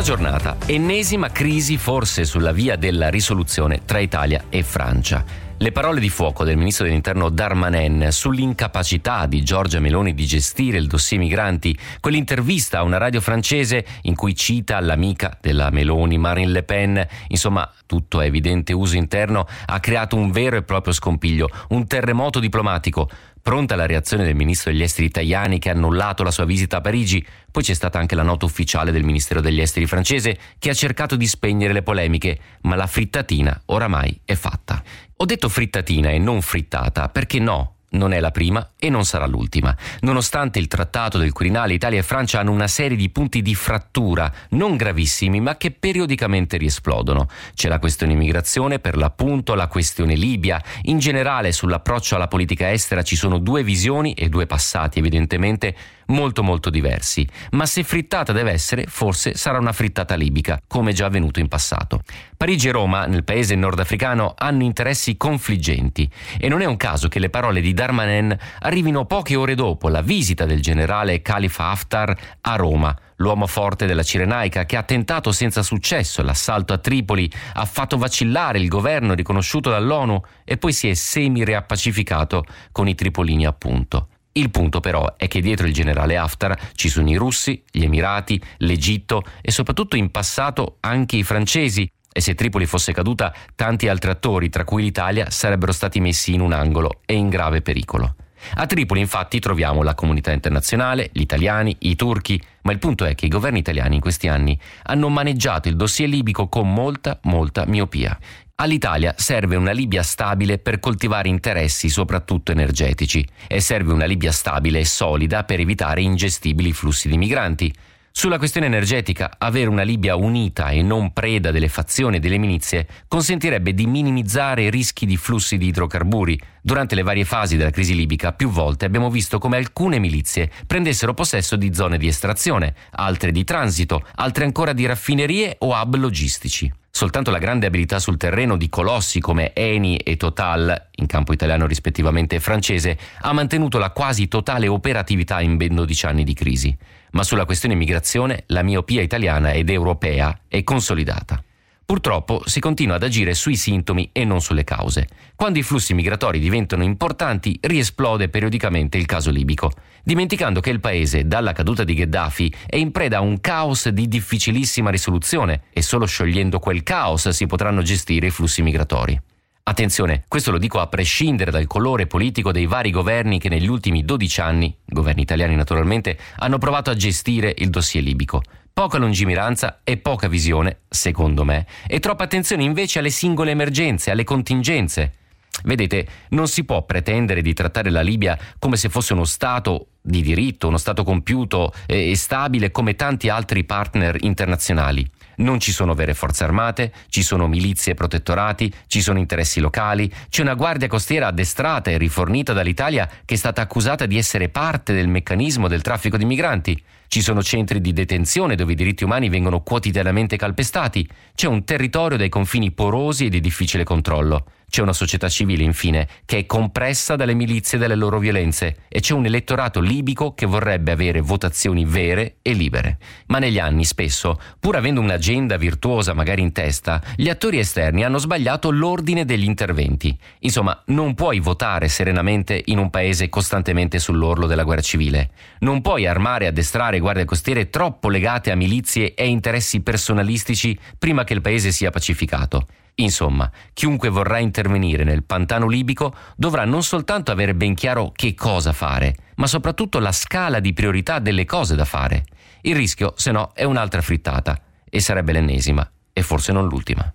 Buona giornata. Ennesima crisi forse sulla via della risoluzione tra Italia e Francia. Le parole di fuoco del ministro dell'interno Darmanin sull'incapacità di Giorgia Meloni di gestire il dossier migranti, quell'intervista a una radio francese in cui cita l'amica della Meloni, Marine Le Pen, insomma tutto a evidente uso interno, ha creato un vero e proprio scompiglio, un terremoto diplomatico. Pronta la reazione del ministro degli esteri Tajani che ha annullato la sua visita a Parigi, poi c'è stata anche la nota ufficiale del Ministero degli Esteri francese che ha cercato di spegnere le polemiche, ma la frittatina oramai è fatta. Ho detto frittatina e non frittata, perché no? Non è la prima e non sarà l'ultima. Nonostante il trattato del Quirinale, Italia e Francia hanno una serie di punti di frattura, non gravissimi, ma che periodicamente riesplodono. C'è la questione immigrazione, per l'appunto la questione Libia. In generale, sull'approccio alla politica estera ci sono due visioni e due passati, evidentemente molto molto diversi, ma se frittata deve essere, forse sarà una frittata libica, come già avvenuto in passato. Parigi e Roma, nel paese nordafricano, hanno interessi confliggenti e non è un caso che le parole di Darmanin arrivino poche ore dopo la visita del generale Khalifa Haftar a Roma, l'uomo forte della Cirenaica che ha tentato senza successo l'assalto a Tripoli, ha fatto vacillare il governo riconosciuto dall'ONU e poi si è semi-reappacificato con i tripolini appunto. Il punto però è che dietro il generale Haftar ci sono i russi, gli Emirati, l'Egitto e soprattutto in passato anche i francesi e se Tripoli fosse caduta tanti altri attori, tra cui l'Italia, sarebbero stati messi in un angolo e in grave pericolo. A Tripoli infatti troviamo la comunità internazionale, gli italiani, i turchi, ma il punto è che i governi italiani in questi anni hanno maneggiato il dossier libico con molta, molta miopia. All'Italia serve una Libia stabile per coltivare interessi soprattutto energetici e serve una Libia stabile e solida per evitare ingestibili flussi di migranti. Sulla questione energetica, avere una Libia unita e non preda delle fazioni e delle milizie consentirebbe di minimizzare i rischi di flussi di idrocarburi. Durante le varie fasi della crisi libica, più volte abbiamo visto come alcune milizie prendessero possesso di zone di estrazione, altre di transito, altre ancora di raffinerie o hub logistici. Soltanto la grande abilità sul terreno di colossi come Eni e Total, in campo italiano rispettivamente francese, ha mantenuto la quasi totale operatività in ben 12 anni di crisi. Ma sulla questione migrazione la miopia italiana ed europea è consolidata. Purtroppo si continua ad agire sui sintomi e non sulle cause. Quando i flussi migratori diventano importanti, riesplode periodicamente il caso libico, dimenticando che il paese, dalla caduta di Gheddafi, è in preda a un caos di difficilissima risoluzione e solo sciogliendo quel caos si potranno gestire i flussi migratori. Attenzione, questo lo dico a prescindere dal colore politico dei vari governi che negli ultimi 12 anni, governi italiani naturalmente, hanno provato a gestire il dossier libico. Poca lungimiranza e poca visione, secondo me, e troppa attenzione invece alle singole emergenze, alle contingenze. Vedete, non si può pretendere di trattare la Libia come se fosse uno Stato di diritto, uno Stato compiuto e stabile come tanti altri partner internazionali. Non ci sono vere forze armate, ci sono milizie e protettorati, ci sono interessi locali, c'è una guardia costiera addestrata e rifornita dall'Italia che è stata accusata di essere parte del meccanismo del traffico di migranti. Ci sono centri di detenzione dove i diritti umani vengono quotidianamente calpestati. C'è un territorio dai confini porosi e di difficile controllo. C'è una società civile, infine, che è compressa dalle milizie e dalle loro violenze e c'è un elettorato libico che vorrebbe avere votazioni vere e libere. Ma negli anni, spesso, pur avendo un'agenda virtuosa magari in testa, gli attori esterni hanno sbagliato l'ordine degli interventi. Insomma, non puoi votare serenamente in un paese costantemente sull'orlo della guerra civile. Non puoi armare e addestrare guardie costiere troppo legate a milizie e interessi personalistici prima che il paese sia pacificato. Insomma, chiunque vorrà intervenire nel pantano libico dovrà non soltanto avere ben chiaro che cosa fare, ma soprattutto la scala di priorità delle cose da fare. Il rischio, se no, è un'altra frittata, e sarebbe l'ennesima, e forse non l'ultima.